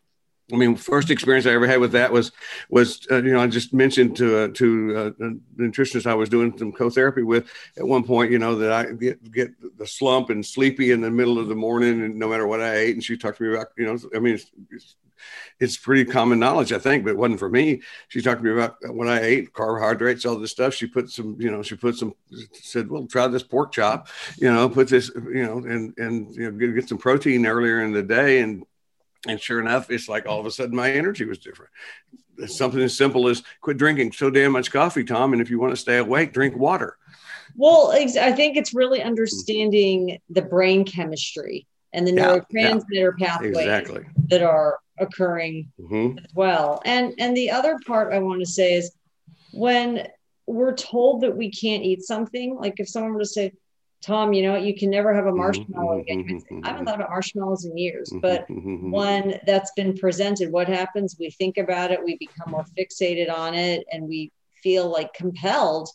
I mean, first experience I ever had with that was was uh, you know I just mentioned to uh, to uh, nutritionist I was doing some co-therapy with at one point you know that I get get the slump and sleepy in the middle of the morning and no matter what I ate and she talked to me about you know I mean it's, it's, it's pretty common knowledge I think but it wasn't for me she talked to me about what I ate carbohydrates all this stuff she put some you know she put some said well try this pork chop you know put this you know and and you know get, get some protein earlier in the day and and sure enough, it's like all of a sudden my energy was different. It's something as simple as quit drinking so damn much coffee, Thom. And if you want to stay awake, drink water. Well, I think it's really understanding the brain chemistry and the Yeah, neurotransmitter pathways Exactly. that are occurring hmm as well. And and the other part I want to say is when we're told that we can't eat something, like if someone were to say, Thom, you know you can never have a marshmallow again. You might say, I haven't thought about marshmallows in years, but Mm-hmm. when that's been presented, what happens? We think about it, we become more fixated on it, and we feel like compelled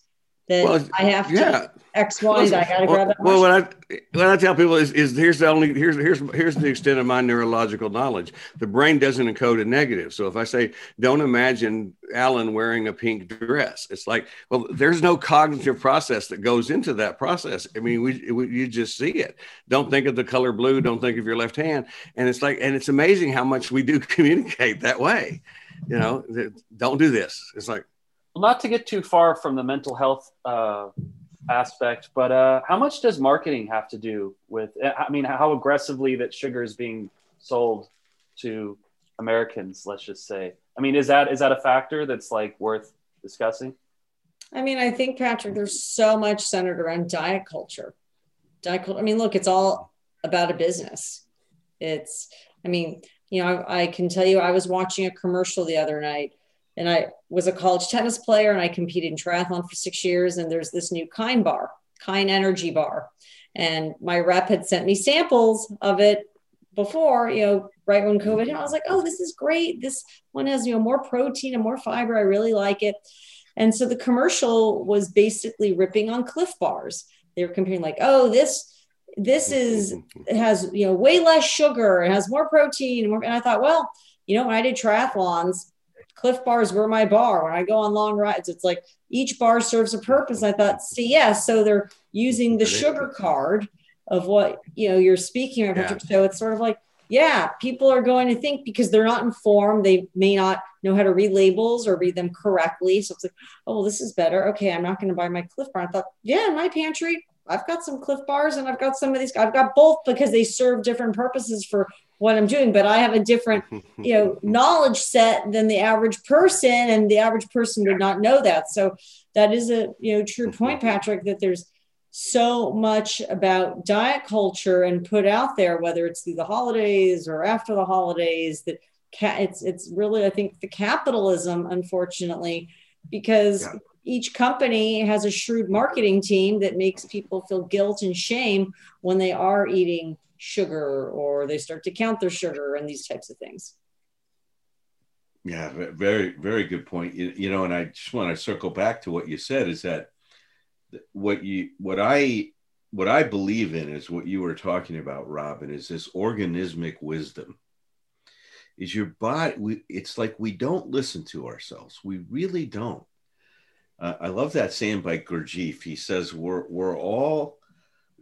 that Well, I have to yeah. X, Y, and I got to grab that. well, what I what I tell people is, is here's the only here's here's here's the extent of my neurological knowledge. The brain doesn't encode a negative. So if I say, don't imagine Allen wearing a pink dress, it's like, well, there's no cognitive process that goes into that process. I mean, we, we you just see it. Don't think of the color blue. Don't think of your left hand. And it's like, and it's amazing how much we do <laughs> communicate that way. You know, that- don't do this. It's like, not to get too far from the mental health uh, aspect, but uh, how much does marketing have to do with? I mean, how aggressively that sugar is being sold to Americans? Let's just say. I mean, is that is that a factor that's like worth discussing? I mean, I think Patrick, there's so much centered around diet culture. Diet culture. I mean, look, it's all about a business. It's, I mean, you know, I, I can tell you, I was watching a commercial the other night, and I was a college tennis player, and I competed in triathlon for six years. And there's this new Kind bar, Kind Energy bar, and my rep had sent me samples of it before, you know, right when COVID hit. I was like, oh, this is great. This one has, you know, more protein and more fiber. I really like it. And so the commercial was basically ripping on Clif Bars. They were comparing like, oh, this this is <laughs> has you know way less sugar, it has more protein, and, more, and I thought, well, you know, when I did triathlons, Clif Bars were my bar. When I go on long rides, it's like each bar serves a purpose. I thought, see, yes, so they're using the sugar card of what you know you're speaking of. Yeah. So it's sort of like, yeah, people are going to think because they're not informed, they may not know how to read labels or read them correctly. So it's like, oh, well, this is better. Okay, I'm not going to buy my Clif Bar. I thought, yeah, in my pantry, I've got some Clif Bars and I've got some of these. I've got both because they serve different purposes for what I'm doing, but I have a different, <laughs> you know, knowledge set than the average person, and the average person would not know that. So that is a you know true mm-hmm. point, Patrick, that there's so much about diet culture and put out there, whether it's through the holidays or after the holidays, that ca- it's it's really I think the capitalism, unfortunately, because Yeah. each company has a shrewd marketing team that makes people feel guilt and shame when they are eating sugar or they start to count their sugar and these types of things. Yeah, very, very good point. You, you know, and I just want to circle back to what you said is that what you, what I, what I believe in is what you were talking about, Robyn, is this organismic wisdom. Is your body? We, it's like we don't listen to ourselves. We really don't. Uh, I love that saying by Gurdjieff. He says we're we're all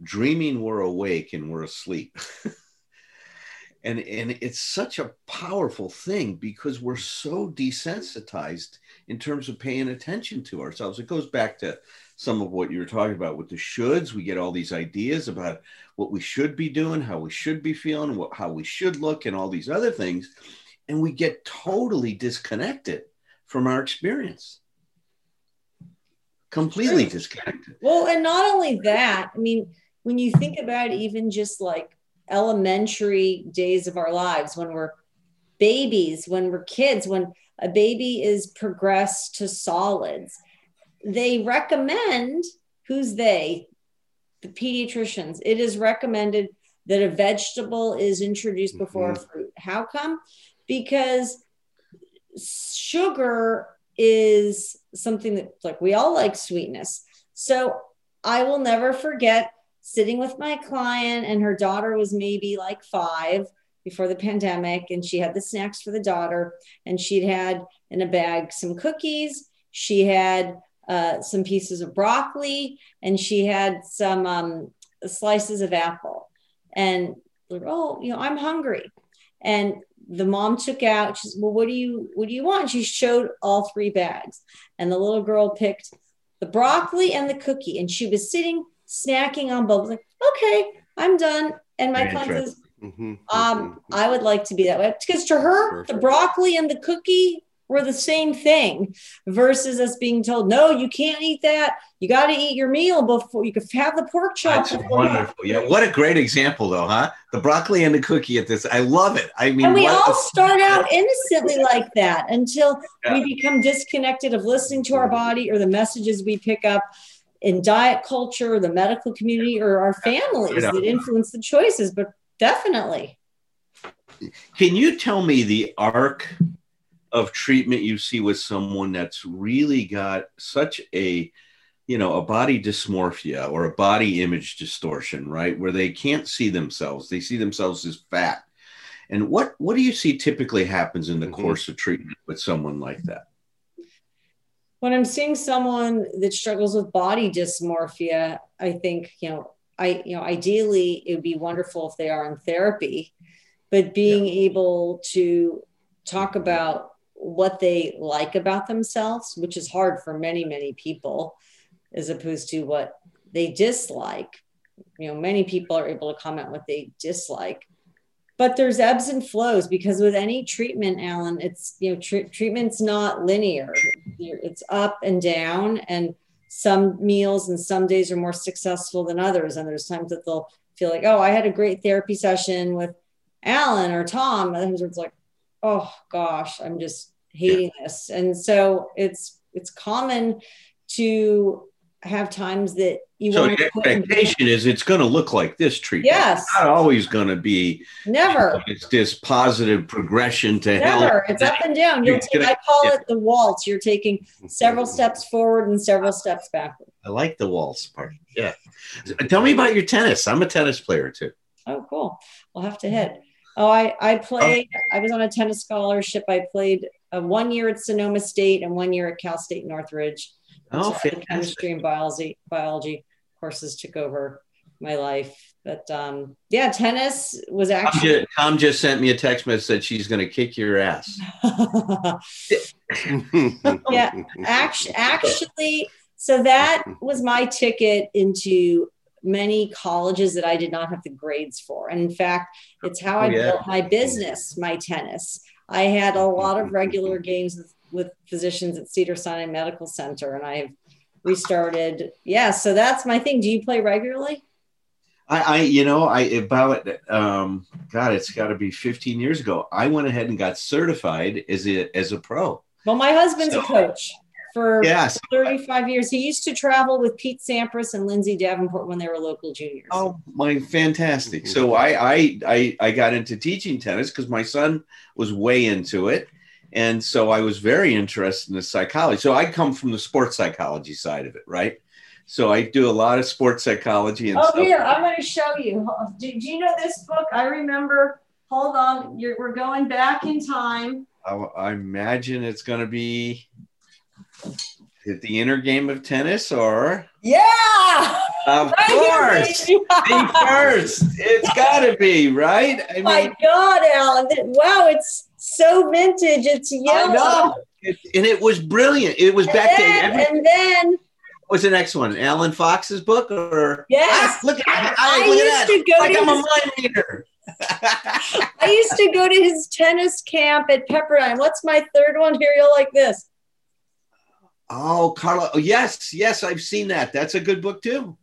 dreaming we're awake and we're asleep. <laughs> and and it's such a powerful thing because we're so desensitized in terms of paying attention to ourselves. It goes back to some of what you were talking about with the shoulds. We get all these ideas about what we should be doing how we should be feeling what, how we should look and all these other things. And we get totally disconnected from our experience. Completely disconnected. Well, and not only that, I mean, when you think about even just like elementary days of our lives, when we're babies, when we're kids, when a baby is progressed to solids, they recommend who's they? The pediatricians. It is recommended that a vegetable is introduced before a fruit. How come? Because sugar is something that like we all like sweetness. So I will never forget sitting with my client and her daughter was maybe like 5 before the pandemic and she had the snacks for the daughter and she'd had in a bag some cookies, she had uh, some pieces of broccoli and she had some um, slices of apple. And oh you know i'm hungry. And the mom took out she said well what do you what do you want? She showed all three bags. And the little girl picked the broccoli and the cookie and she was sitting snacking on both like okay i'm done and my Very client interesting. says Mhm, um. I would like to be that way because to her, the broccoli and the cookie were the same thing versus us being told, no, you can't eat that. You got to eat your meal before you can have the pork chop. That's before- wonderful. Yeah, what a great example, though, huh? The broccoli and the cookie at this. I love it. I mean, And we what all a- start out <laughs> innocently like that until Yeah. we become disconnected of listening to our body or the messages we pick up in diet culture, the medical community, or our families that influence the choices. But definitely. Can you tell me the arc of treatment you see with someone that's really got such a you know a body dysmorphia or a body image distortion right where they can't see themselves they see themselves as fat and what what do you see typically happens in the Mhm. course of treatment with someone like that when I'm seeing someone that struggles with body dysmorphia, I think, you know, I, you know, ideally it would be wonderful if they are in therapy, but being able to talk about what they like about themselves, which is hard for many, many people, as opposed to what they dislike. You know, many people are able to comment what they dislike but there's ebbs and flows because with any treatment allen it's you know tr- treatment's not linear. It's up and down and some meals and some days are more successful than others. And there's times that they'll feel like oh i had a great therapy session with allen or thom. And others it's like oh gosh i'm just hating this. And so it's it's common to have times that you so want the to put in- expectation is it's going to look like this treatment Yes. it's not always going to be never it's this positive progression to Never. health It's up and down. You'll It's take, gonna- I call it the waltz. You're taking several steps forward and several steps backward. i like the waltz part yeah tell me about your tennis i'm a tennis player too Oh, cool. We'll have to hit. Oh, I, I played, I was on a tennis scholarship. I played uh, one year at Sonoma State and one year at Cal State Northridge. Oh, So chemistry and biology, biology courses took over my life. But um, yeah, tennis was Thom actually. just, Thom just sent me a text message that she's going to kick your ass. <laughs> Yeah, actually, actually, so that was my ticket into many colleges that I did not have the grades for. And in fact, it's how I Oh, yeah. built my business, my tennis. I had a lot of regular games with, with physicians at Cedar Sinai Medical Center, and I have restarted. Yeah, so that's my thing. Do you play regularly? I, I you know, I about um, God, it's got to be 15 years ago. I went ahead and got certified as a as a pro. Well, my husband's a coach for Yes. 35 years. He used to travel with Pete Sampras and Lindsay Davenport when they were local juniors. Oh my, fantastic! So I I I, I got into teaching tennis because my son was way into it, and so I was very interested in the psychology. So I come from the sports psychology side of it, right? So I do a lot of sports psychology and Oh, stuff. here, I'm going to show you. Do, do you know this book? I remember. Hold on. You're, we're going back in time. I, I imagine it's going to be is it the inner game of tennis or Yeah. of <laughs> Right course the first it's got to be right i Oh my God, Allen. Wow, it's so vintage. It's yellow. It, and it was brilliant it was And back then, then every, and then what was the next one allen fox's book or Yes. Ah, look at, I I, look used to go like to i'm a his- mind reader <laughs> I used to go to his tennis camp at Pepperdine. What's my third one? Here, you'll like this. Oh carla oh, yes yes i've seen that that's a good book too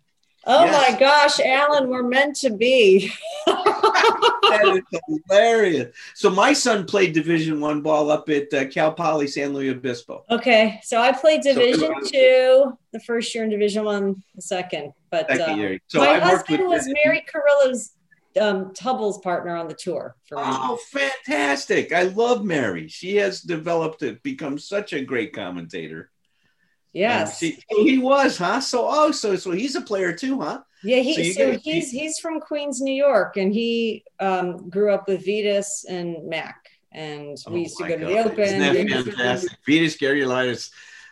Oh Yes. my gosh, Allen, we're meant to be. <laughs> that is hilarious. So my son played Division One ball up at uh, Cal Poly San Luis Obispo. Okay, so I played So- Division Two the first year and Division One the second. But Second uh. So my I husband was Mary Carrillo's um, Tubble's partner on the tour for me. Oh, fantastic! I love Mary. She has developed to become such a great commentator. Yes, oh, he was, huh? So oh, so so he's a player too, huh? yeah. He so so get- he's he's from Queens, New York, and he um, grew up with Vitas and Mac, and we used to Oh, go my to the Open. Isn't that We used to- fantastic? Vitas Gerulaitis.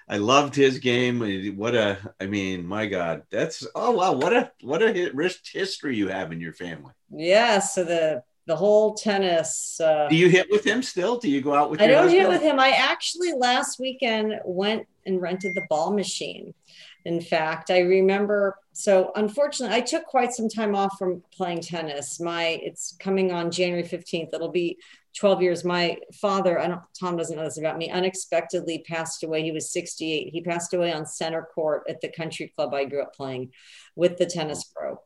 I loved his game. What a, I mean, my God, that's oh wow, what a what a rich history you have in your family. Yeah, so the the whole tennis. Uh, Do you hit with him still? Do you go out with? I don't hit with him. I actually last weekend went and rented the ball machine. In fact, I remember. So unfortunately, I took quite some time off from playing tennis. My it's coming on January fifteenth. It'll be twelve years. My father, I don't. Thom doesn't know this about me. Unexpectedly passed away. He was sixty eight. He passed away on center court at the country club I grew up playing with the tennis pro.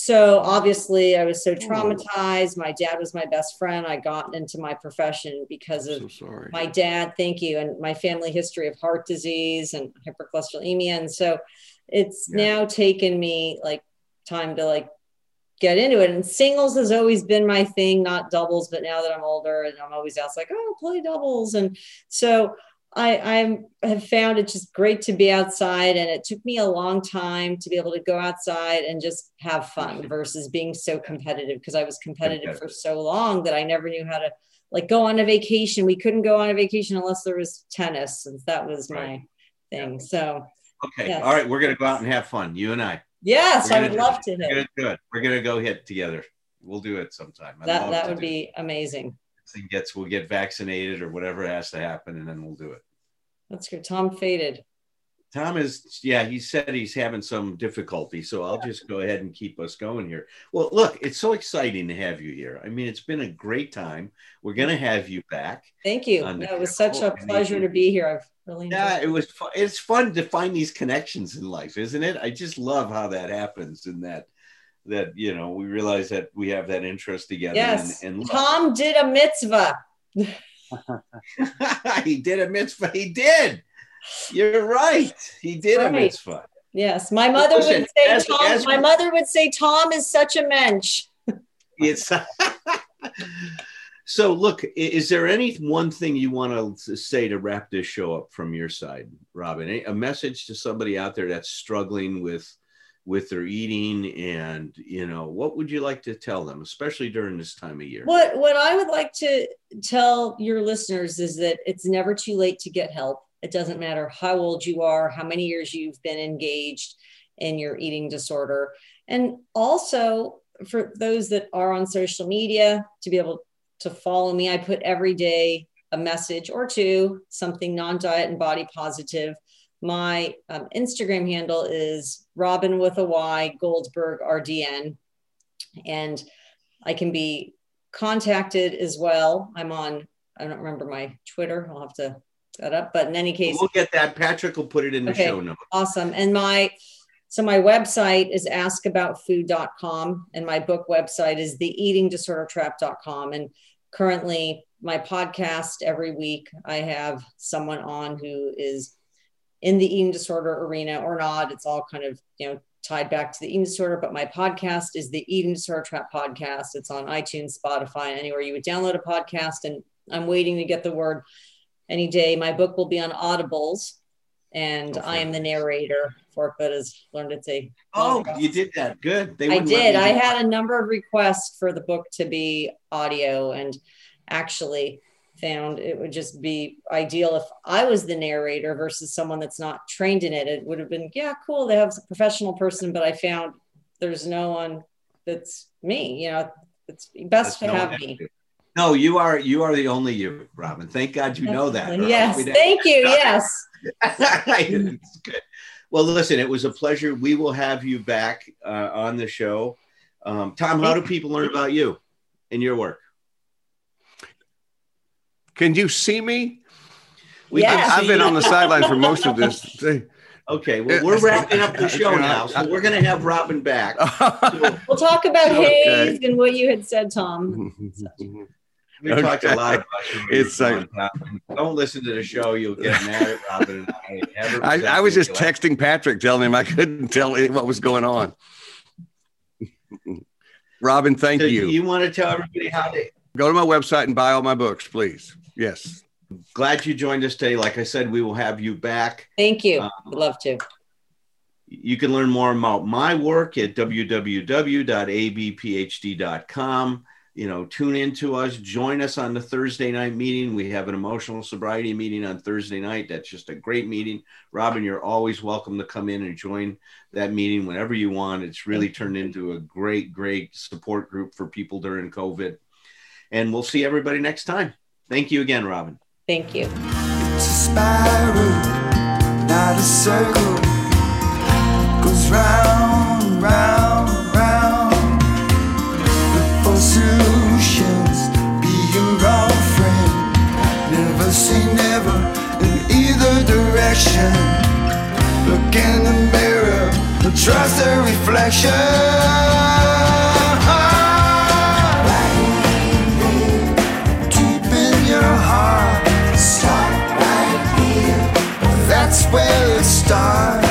So obviously, I was so oh, traumatized. My dad was my best friend. I got into my profession because of so my dad, thank you, and my family history of heart disease and hypercholesterolemia. And so it's Yeah. now taken me like time to like get into it. And singles has always been my thing, not doubles. But now that I'm older and I'm always asked, like, oh, play doubles. And so I, I have found it just great to be outside. And it took me a long time to be able to go outside and just have fun mm-hmm. versus being so competitive because I was competitive for so long that I never knew how to like go on a vacation. We couldn't go on a vacation unless there was tennis, since that was my right. thing. So, okay. Yes. All right. We're going to go out and have fun, you and I. Yes, I would love to. We're gonna do it. We're gonna go hit together. We'll do it sometime. I'd that that would be amazing. Thing gets we'll get vaccinated or whatever has to happen, and then we'll do it. That's good. Thom faded. Thom is yeah. He said he's having some difficulty, so I'll just go ahead and keep us going here. Well, look, it's so exciting to have you here. I mean, it's been a great time. We're gonna have you back. Thank you. it was such a pleasure to be here. I've really yeah, it was. Fun. It's fun to find these connections in life, isn't it? I just love how that happens, and that that you know we realize that we have that interest together. Yes, and, and Thom did a mitzvah. <laughs> <laughs> he did a mitzvah. He did. You're right. He did right. a mitzvah. Yes, my mother Listen, would say as, Thom. As my mother would say Thom is such a mensch. <laughs> it's. <laughs> So, look, is there any one thing you want to say to wrap this show up from your side, Robyn? A message to somebody out there that's struggling with with their eating, and you know, what would you like to tell them, especially during this time of year? What What I would like to tell your listeners is that it's never too late to get help. It doesn't matter how old you are, how many years you've been engaged in your eating disorder, and also for those that are on social media to be able to follow me. I put every day a message or two, something non diet and body positive. My um, Instagram handle is Robyn with a Y Goldberg RDN. And I can be contacted as well. I'm on, I don't remember my Twitter. I'll have to set up. But in any case, we'll get that. Patrick will put it in the okay, show notes. Awesome. And my so my website is askaboutfood.com and my book website is theeatingdisordertrap.com. And currently my podcast every week, I have someone on who is in the eating disorder arena or not. It's all kind of, you know, tied back to the eating disorder, but my podcast is the Eating Disorder Trap podcast. It's on iTunes, Spotify, anywhere you would download a podcast. And I'm waiting to get the word any day. My book will be on Audibles and okay. I am the narrator for it, but has learned to say. Oh, you did that. Good. They I did. I had a number of requests for the book to be audio and actually found it would just be ideal if I was the narrator versus someone that's not trained in it. It would have been, yeah, cool. They have a professional person, but I found there's no one that's me, you know, it's best that's to have me. No, you are you are the only you, Robyn. Thank God you know that. Yes, thank you. <laughs> Yes. <laughs> it's good. Well, listen, it was a pleasure. We will have you back uh, on the show. Um, Thom, how do people learn about you and your work? Can you see me? We yes. I've been on the sidelines for most of this. <laughs> Okay, well, we're wrapping up the <laughs> show now, so we're going to have Robyn back. <laughs> we'll talk about okay. HAES and what you had said, Thom. We okay. talked a lot about. It's like, don't listen to the show. You'll get mad at Robyn and I. I, I was just texting Patrick, telling him I couldn't tell what was going on. Robyn, thank so you. You want to tell everybody how to go to my website and buy all my books, please. Yes. Glad you joined us today. Like I said, we will have you back. Thank you. Um, love to. You can learn more about my work at www.abphd.com you know, tune in to us, join us on the Thursday night meeting. We have an emotional sobriety meeting on Thursday night. That's just a great meeting. Robyn, you're always welcome to come in and join that meeting whenever you want. It's really turned into a great, great support group for people during COVID. And we'll see everybody next time. Thank you again, Robyn. Thank you. It's a spiral, not a circle. Goes round, round. solutions. Be your own friend. Never say never in either direction. Look in the mirror, trust the reflection. Where it starts.